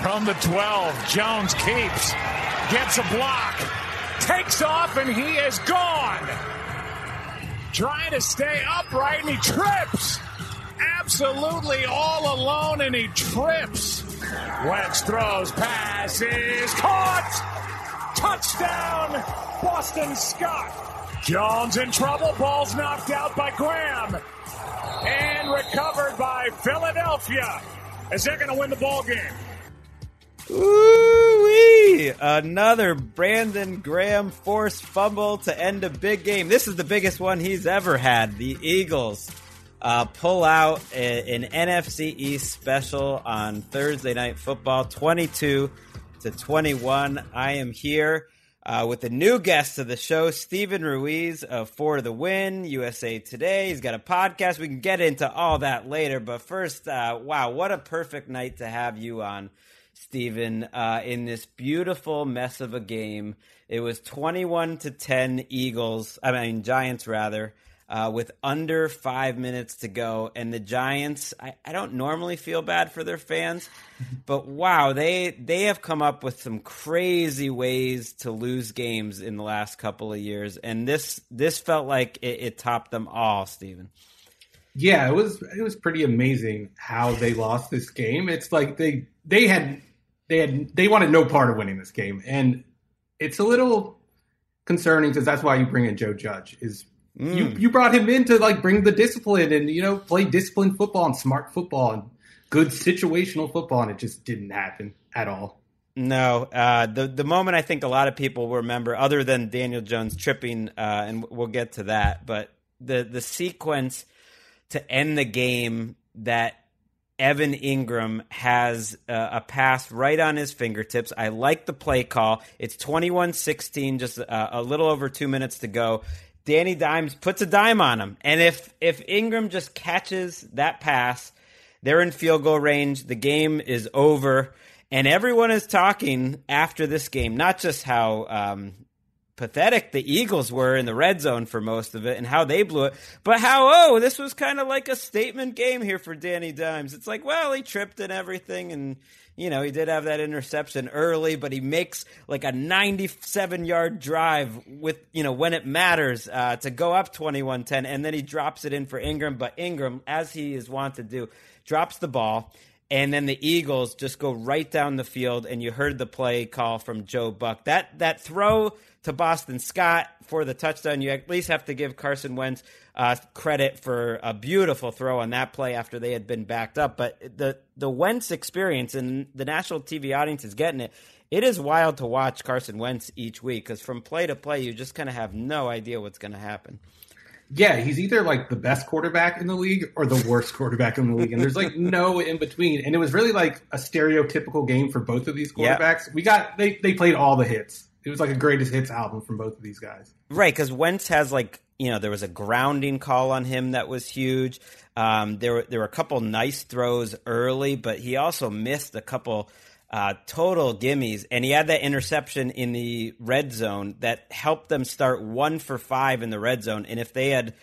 From the 12, Jones keeps, gets a block, takes off, and he is gone. Trying to stay upright, and he trips. Absolutely all alone, and he trips. Wentz throws, passes, caught! Touchdown, Boston Scott. Jones in trouble, ball's knocked out by Graham. And recovered by Philadelphia. As they're going to win the ball game. Ooh-wee! Another Brandon Graham forced fumble to end a big game. This is the biggest one he's ever had. The Eagles uh, pull out a, an NFC East special on Thursday Night Football, 22 to 21. I am here uh, with a new guest of the show, Steven Ruiz of For the Win, USA Today. He's got a podcast. We can get into all that later. But first, uh, wow, what a perfect night to have you on. Steven, uh, in this beautiful mess of a game. It was 21 to 10 Eagles, I mean, Giants rather, uh, with under five minutes to go. And the Giants, I, I don't normally feel bad for their fans, but wow, they, they have come up with some crazy ways to lose games in the last couple of years. And this, this felt like it, it topped them all, Steven Yeah, it was it was pretty amazing how they lost this game. It's like they they had they had they wanted no part of winning this game, and it's a little concerning because that's why you bring in Joe Judge. Is mm. you you brought him in to like bring the discipline and you know play disciplined football and smart football and good situational football, and it just didn't happen at all. No, uh, the the moment I think a lot of people will remember, other than Daniel Jones tripping, uh, and we'll get to that, but the the sequence to end the game that Evan Engram has uh, a pass right on his fingertips. I like the play call. It's 21 16, just uh, a little over two minutes to go. Danny Dimes puts a dime on him. And if, if Engram just catches that pass, they're in field goal range. The game is over. And everyone is talking after this game, not just how um, pathetic the Eagles were in the red zone for most of it and how they blew it, but how, oh, this was kind of like a statement game here for Danny Dimes. It's like, well, he tripped and everything, and, you know, he did have that interception early, but he makes like a 97 yard drive with, you know, when it matters uh, to go up 21 10, and then he drops it in for Engram. But Engram, as he is wont to do, drops the ball. And then the Eagles just go right down the field, and you heard the play call from Joe Buck. That that throw to Boston Scott for the touchdown. You at least have to give Carson Wentz uh, credit for a beautiful throw on that play after they had been backed up. But the the Wentz experience and the national TV audience is getting it. It is wild to watch Carson Wentz each week because from play to play, you just kind of have no idea what's going to happen. Yeah, he's either like the best quarterback in the league or the worst quarterback in the league, and there's like no in between. And it was really like a stereotypical game for both of these quarterbacks. Yep. We got they they played all the hits it was like a greatest hits album from both of these guys. Right, because Wentz has like you know, there was a grounding call on him that was huge. Um, there were there were a couple nice throws early, but he also missed a couple uh, total gimmies, and he had that interception in the red zone that helped them start one for five in the red zone. And if they had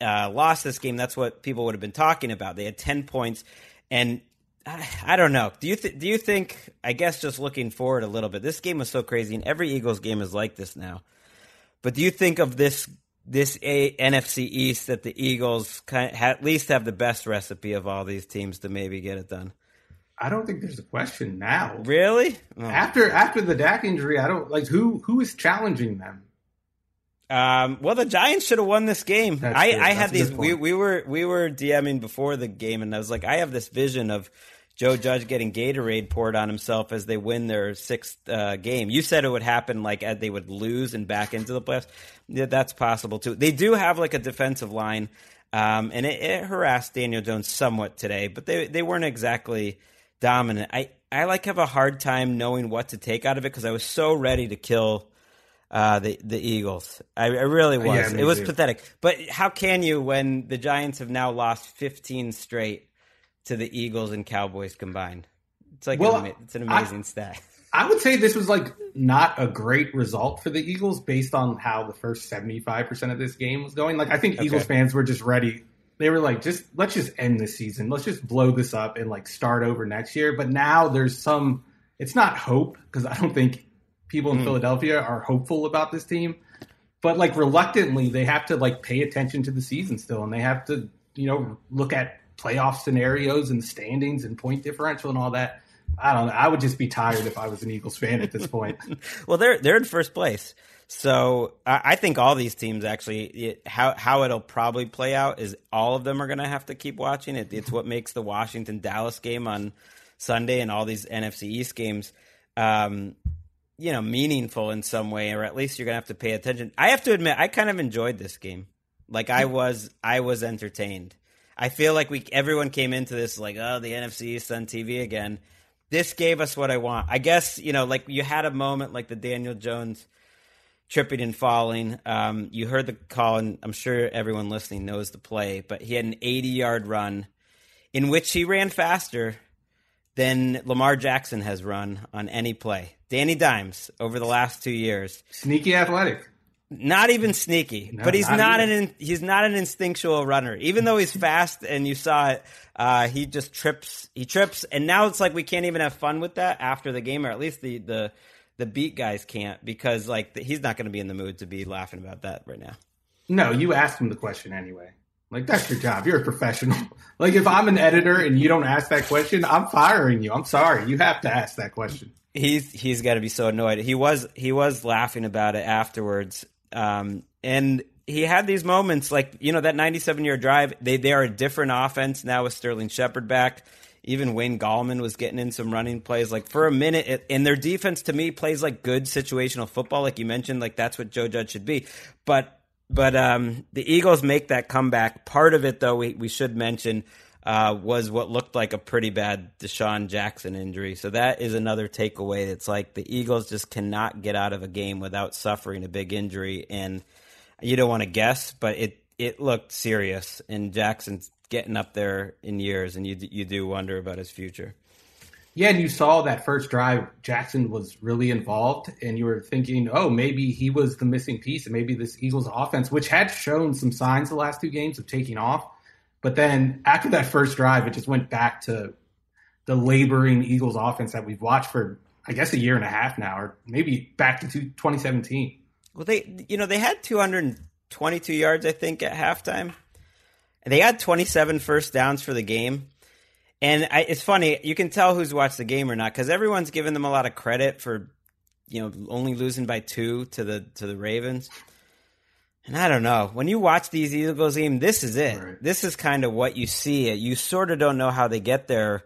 uh, lost this game, that's what people would have been talking about. They had ten points, and I, I don't know. Do you th- do you think? I guess just looking forward a little bit, this game was so crazy, and every Eagles game is like this now. But do you think of this this a- NFC East that the Eagles kind of, at least have the best recipe of all these teams to maybe get it done? I don't think there's a question now. Really? Oh. After after the Dak injury, I don't like who who is challenging them. Um, well, the Giants should have won this game. That's I. I had these. We, we were we were DMing before the game, and I was like, I have this vision of Joe Judge getting Gatorade poured on himself as they win their sixth uh, game. You said it would happen like as they would lose and back into the playoffs. Yeah, that's possible too. They do have like a defensive line, um, and it, it harassed Daniel Jones somewhat today, but they they weren't exactly dominant. I I like have a hard time knowing what to take out of it because I was so ready to kill uh, the the Eagles. I, I really was. Yeah, it was too. pathetic. But how can you when the Giants have now lost 15 straight to the Eagles and Cowboys combined? It's like Well, an, it's an I- amazing stat. I would say this was like not a great result for the Eagles based on how the first 75% of this game was going. Like I think Eagles fans were just ready. They were like, just let's just end this season. Let's just blow this up and like start over next year. But now there's some it's not hope because I don't think people in Philadelphia are hopeful about this team. But like reluctantly, they have to like pay attention to the season still and they have to, you know, look at playoff scenarios and standings and point differential and all that. I don't know. I would just be tired if I was an Eagles fan at this point. Well, they're they're in first place, so I, I think all these teams actually it, how how it'll probably play out is all of them are going to have to keep watching it. It's what makes the Washington Dallas game on Sunday and all these NFC East games. Um, you know, meaningful in some way, or at least you're gonna have to pay attention. I have to admit, I kind of enjoyed this game. Like I was, I was entertained. I feel like we everyone came into this like, oh, the NFC East on TV again. This gave us what I want. I guess you know, like you had a moment like the Daniel Jones tripping and falling. Um, you heard the call, and I'm sure everyone listening knows the play. But he had an 80 yard run in which he ran faster than Lamar Jackson has run on any play. Danny Dimes over the last two years. Sneaky athletic. Not even sneaky, No, but he's not not, an in, he's not an instinctual runner. Even though he's fast and you saw it, uh, he just trips. He trips, and now it's like we can't even have fun with that after the game, or at least the the the beat guys can't because like he's not going to be in the mood to be laughing about that right now. No, you asked him the question anyway. Like that's your job. You're a professional. Like if I'm an editor and you don't ask that question, I'm firing you. I'm sorry. You have to ask that question. he's he's got to be so annoyed. He was he was laughing about it afterwards, um, and he had these moments like you know that 97 year drive. They they are a different offense now with Sterling Shepard back. Even Wayne Gallman was getting in some running plays. Like for a minute, it, and their defense to me plays like good situational football, like you mentioned. Like that's what Joe Judge should be. But but um, the Eagles make that comeback. Part of it, though, we, we should mention uh, was what looked like a pretty bad DeSean Jackson injury. So that is another takeaway. It's like the Eagles just cannot get out of a game without suffering a big injury, and you don't want to guess, but it it looked serious. And Jackson's getting up there in years, and you you do wonder about his future. Yeah, and you saw that first drive, Jackson was really involved, and you were thinking, oh, maybe he was the missing piece, and maybe this Eagles offense, which had shown some signs the last two games of taking off. But then after that first drive, it just went back to the laboring Eagles offense that we've watched for, I guess, a year and a half now, or maybe back to 2017. Well, they you know they had 222 yards, I think, at halftime. And they had 27 first downs for the game. And I, it's funny, you can tell who's watched the game or not because everyone's giving them a lot of credit for, you know, only losing by two to the to the Ravens. And I don't know. When you watch these Eagles game, this is it. Right. This is kind of what you see. You sort of don't know how they get there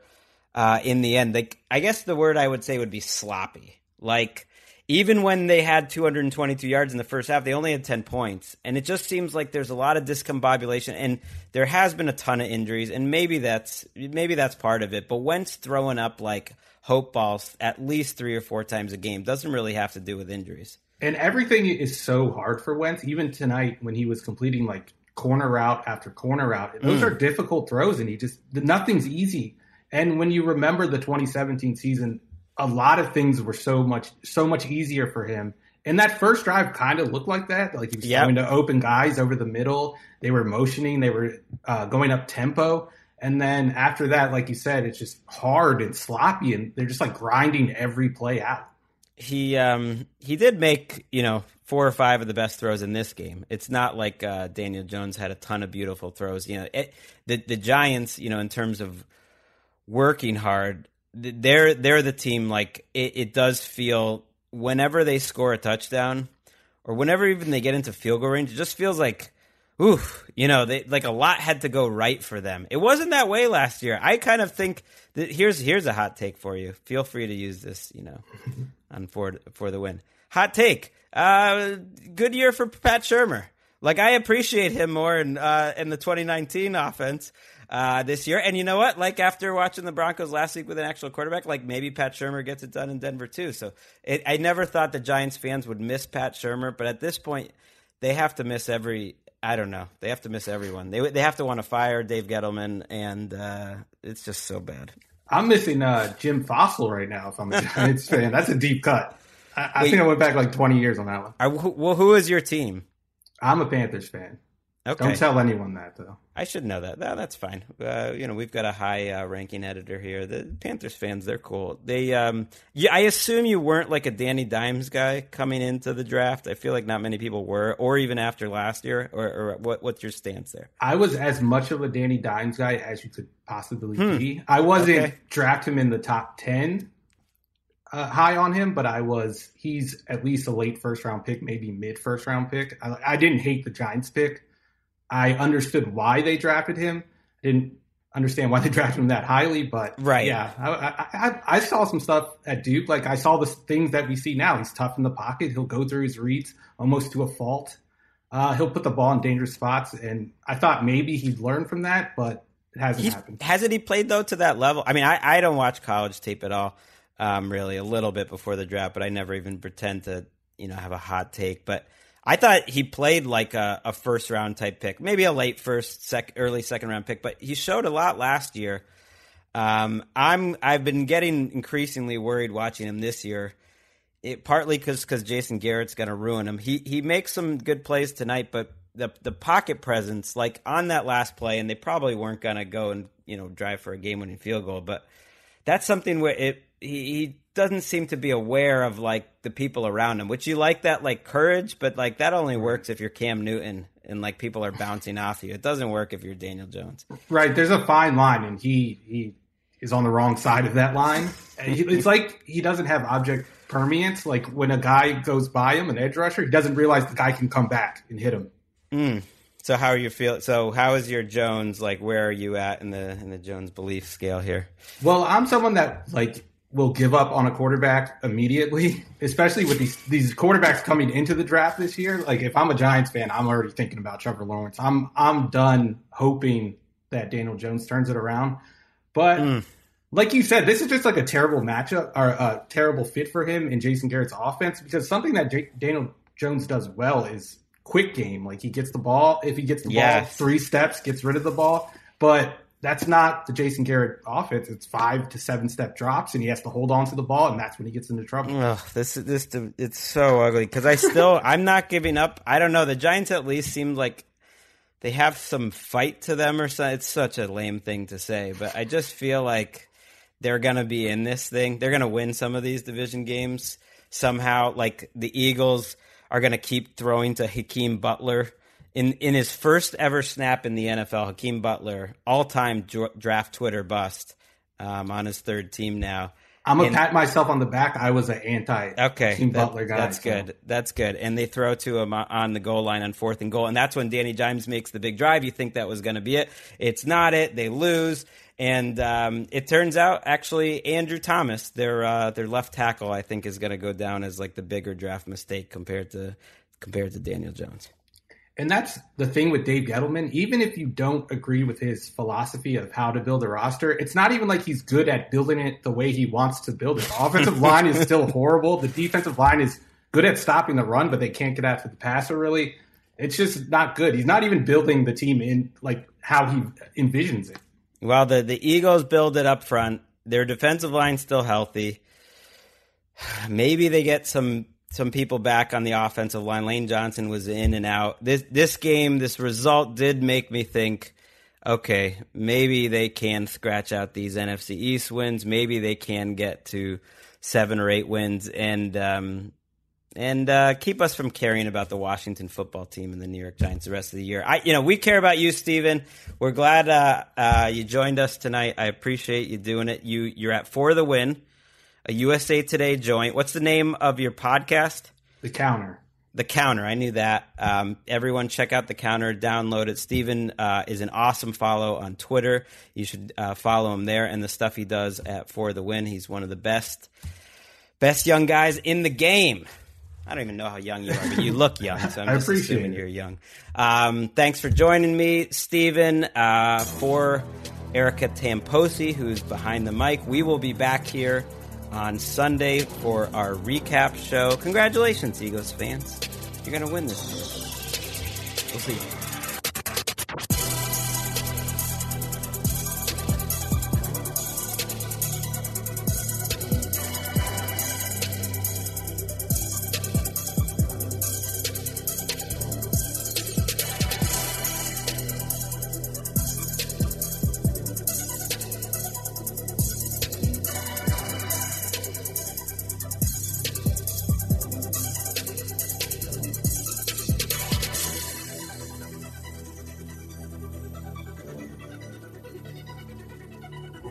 uh, in the end. Like, I guess the word I would say would be sloppy. Like, even when they had 222 yards in the first half, they only had 10 points. And it just seems like there's a lot of discombobulation and there has been a ton of injuries and maybe that's maybe that's part of it. But Wentz throwing up like hope balls at least 3 or 4 times a game doesn't really have to do with injuries. And everything is so hard for Wentz. Even tonight, when he was completing like corner route after corner route, those Mm. are difficult throws, and he just nothing's easy. And when you remember the 2017 season, a lot of things were so much so much easier for him. And that first drive kind of looked like that. Like he was Yep. going to open guys over the middle. They were motioning. They were uh, going up tempo. And then after that, like you said, it's just hard and sloppy, and they're just like grinding every play out. he um he did make you know four or five of the best throws in this game. It's not like uh, Daniel Jones had a ton of beautiful throws. You know, it, the the Giants, you know, in terms of working hard, they're they're the team. Like it, it does feel whenever they score a touchdown, or whenever even they get into field goal range, it just feels like. Ooh, you know, they like a lot had to go right for them. It wasn't that way last year. I kind of think that here's here's a hot take for you. Feel free to use this, you know, on for for the win. Hot take. Uh, good year for Pat Shurmur. Like I appreciate him more in uh, in the 2019 offense uh, this year. And you know what? Like after watching the Broncos last week with an actual quarterback, like maybe Pat Shurmur gets it done in Denver too. So it, I never thought the Giants fans would miss Pat Shurmur, but at this point, they have to miss every. I don't know. They have to miss everyone. They they have to want to fire Dave Gettleman, and uh, it's just so bad. I'm missing uh, Jim Fassel right now. If I'm a Giants fan, that's a deep cut. I, I Wait. think I went back like 20 years on that one. Are, well, who is your team? I'm a Panthers fan. Okay. Don't tell anyone that though. I should know that. No, that's fine. Uh, you know, we've got a high uh, ranking editor here. The Panthers fans, they're cool. They, um, yeah, I assume you weren't like a Danny Dimes guy coming into the draft. I feel like not many people were, or even after last year. Or, or what? What's your stance there? I was as much of a Danny Dimes guy as you could possibly be. I wasn't Okay. draft him in the top 10 uh, high on him, but I was. He's at least a late first round pick, maybe mid first round pick. I, I didn't hate the Giants pick. I understood why they drafted him. I didn't understand why they drafted him that highly, but Right. yeah, I, I, I, I saw some stuff at Duke. Like I saw the things that we see now. He's tough in the pocket. He'll go through his reads almost to a fault. Uh, he'll put the ball in dangerous spots, and I thought maybe he'd learn from that, but it hasn't He's, happened. hasn't he played though to that level? I mean, I, I don't watch college tape at all. Um, really, a little bit before the draft, but I never even pretend to, you know, have a hot take. But I thought he played like a, a first round type pick, maybe a late first, sec, early second round pick. But he showed a lot last year. Um, I'm I've been getting increasingly worried watching him this year. It, partly because because Jason Garrett's going to ruin him. He he makes some good plays tonight, but the the pocket presence, like on that last play, and they probably weren't going to go and you know drive for a game winning field goal, but that's something where it he, he doesn't seem to be aware of like the people around him, which you like that like courage, but like that only works if you're Cam Newton and like people are bouncing off you. It doesn't work if you're Daniel Jones. Right, there's a fine line, and he he is on the wrong side of that line. It's like he doesn't have object permanence. Like when a guy goes by him, an edge rusher, he doesn't realize the guy can come back and hit him. Hmm. So how are you feel? So how is your Jones like? Where are you at in the in the Jones belief scale here? Well, I'm someone that like will give up on a quarterback immediately, especially with these these quarterbacks coming into the draft this year. Like if I'm a Giants fan, I'm already thinking about Trevor Lawrence. I'm I'm done hoping that Daniel Jones turns it around. But hmm. like you said, this is just like a terrible matchup or a terrible fit for him in Jason Garrett's offense because something that J- Daniel Jones does well is quick game. Like he gets the ball, if he gets the ball three steps, gets rid of the ball. But that's not the Jason Garrett offense. It's five to seven step drops, and he has to hold on to the ball, and that's when he gets into trouble. Ugh, this this it's so ugly because I still I'm not giving up. I don't know. The Giants at least seemed like they have some fight to them or something. It's such a lame thing to say, but I just feel like they're gonna be in this thing. They're gonna win some of these division games somehow. Like the Eagles are gonna keep throwing to Hakeem Butler. In, in his first ever snap in the NFL, Hakeem Butler, all time draft Twitter bust, um, on his third team now. I'm gonna And- pat myself on the back. I was an anti Okay, Team that- Butler guy. That's so- good. That's good. And they throw to him on the goal line on fourth and goal, and that's when Danny Dimes makes the big drive. You think that was going to be it? It's not it. They lose, and um, it turns out actually Andrew Thomas, their uh, their left tackle, I think is going to go down as like the bigger draft mistake compared to compared to Daniel Jones. And that's the thing with Dave Gettleman. Even if you don't agree with his philosophy of how to build a roster, it's not even like he's good at building it the way he wants to build it. The offensive line is still horrible. The defensive line is good at stopping the run, but they can't get after the passer really. It's just not good. He's not even building the team in like how he envisions it. Well, the, the Eagles build it up front. Their defensive line's still healthy. Maybe they get some some people back on the offensive line. Lane Johnson was in and out. This this game, this result did make me think, okay, maybe they can scratch out these NFC East wins. Maybe they can get to seven or eight wins and um, and uh, keep us from caring about the Washington football team and the New York Giants the rest of the year. I, you know, we care about you, Steven. We're glad uh, uh, you joined us tonight. I appreciate you doing it. You you're at for the win a USA Today joint. What's the name of your podcast? The Counter. The Counter. I knew that. Um, everyone, check out The Counter. Download it. Steven uh, is an awesome follow on Twitter. You should uh, follow him there and the stuff he does at For the Win. He's one of the best, best young guys in the game. I don't even know how young you are, but you look young, so I'm just assuming it. you're young. Um, thanks for joining me, Steven. Uh, for Erica Tamposi, who's behind the mic, we will be back here on Sunday for our recap show. Congratulations, Eagles fans. You're going to win this year. We'll see.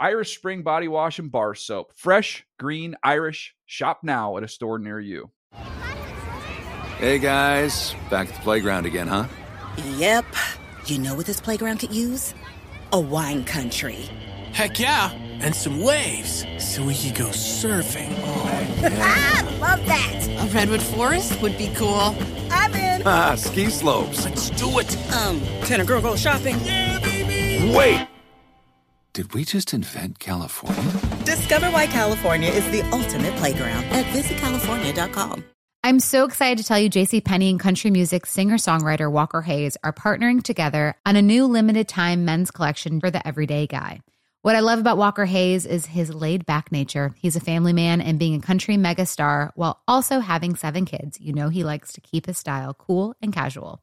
Irish Spring Body Wash and Bar Soap. Fresh, green, Irish. Shop now at a store near you. Hey guys, back at the playground again, huh? Yep. You know what this playground could use? A wine country. Heck yeah, and some waves so we could go surfing. Oh, yeah. Love that. A redwood forest would be cool. I'm in. Ah, ski slopes. Let's do it. Um, can a girl go shopping? Yeah, baby. Wait. Did we just invent California? Discover why California is the ultimate playground at visitcalifornia.com. I'm so excited to tell you JC Penney and country music singer-songwriter Walker Hayes are partnering together on a new limited time men's collection for the everyday guy. What I love about Walker Hayes is his laid back nature. He's a family man and being a country megastar while also having seven kids. You know, he likes to keep his style cool and casual.